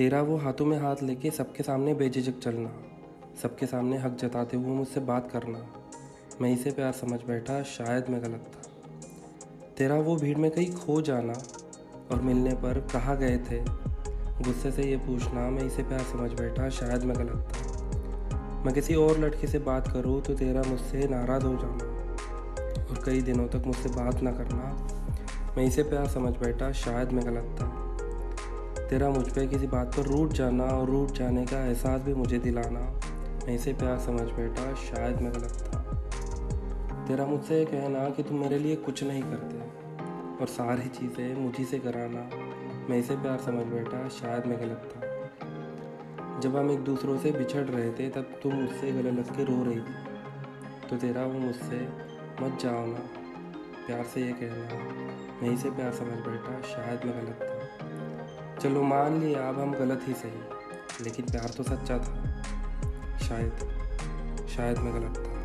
तेरा वो हाथों में हाथ लेके सबके सामने बेझिझक चलना। सबके सामने हक जताते हुए मुझसे बात करना। मैं इसे प्यार समझ बैठा, शायद मैं गलत था। तेरा वो भीड़ में कहीं खो जाना और मिलने पर कहा गए थे, गुस्से से ये पूछना, मैं इसे प्यार समझ बैठा, शायद मैं गलत था। मैं किसी और लड़के से बात करूँ तो तेरा मुझसे नाराज़ हो जाना और कई दिनों तक मुझसे बात ना करना। मैं इसे प्यार समझ बैठा, शायद मैं गलत था। तेरा मुझ पर किसी बात पर रूट जाना और रूट जाने का एहसास भी मुझे दिलाना। मैं इसे प्यार समझ बैठा, शायद मैं गलत था। तेरा मुझसे कहना कि तुम मेरे लिए कुछ नहीं करते और सारी चीज़ें मुझी से कराना। मैं इसे प्यार समझ बैठा, शायद मैं गलत था। जब हम एक दूसरों से बिछड़ रहे थे, तब तुम मुझसे गले लग के रो रही थी। तो तेरा वो मुझसे, मत जाओ ना। प्यार से ये कहना। मैं इसे प्यार समझ बैठा, शायद मैं गलत था। चलो मान लिए, अब हम गलत ही सही। लेकिन प्यार तो सच्चा था। शायद शायद मैं गलत था।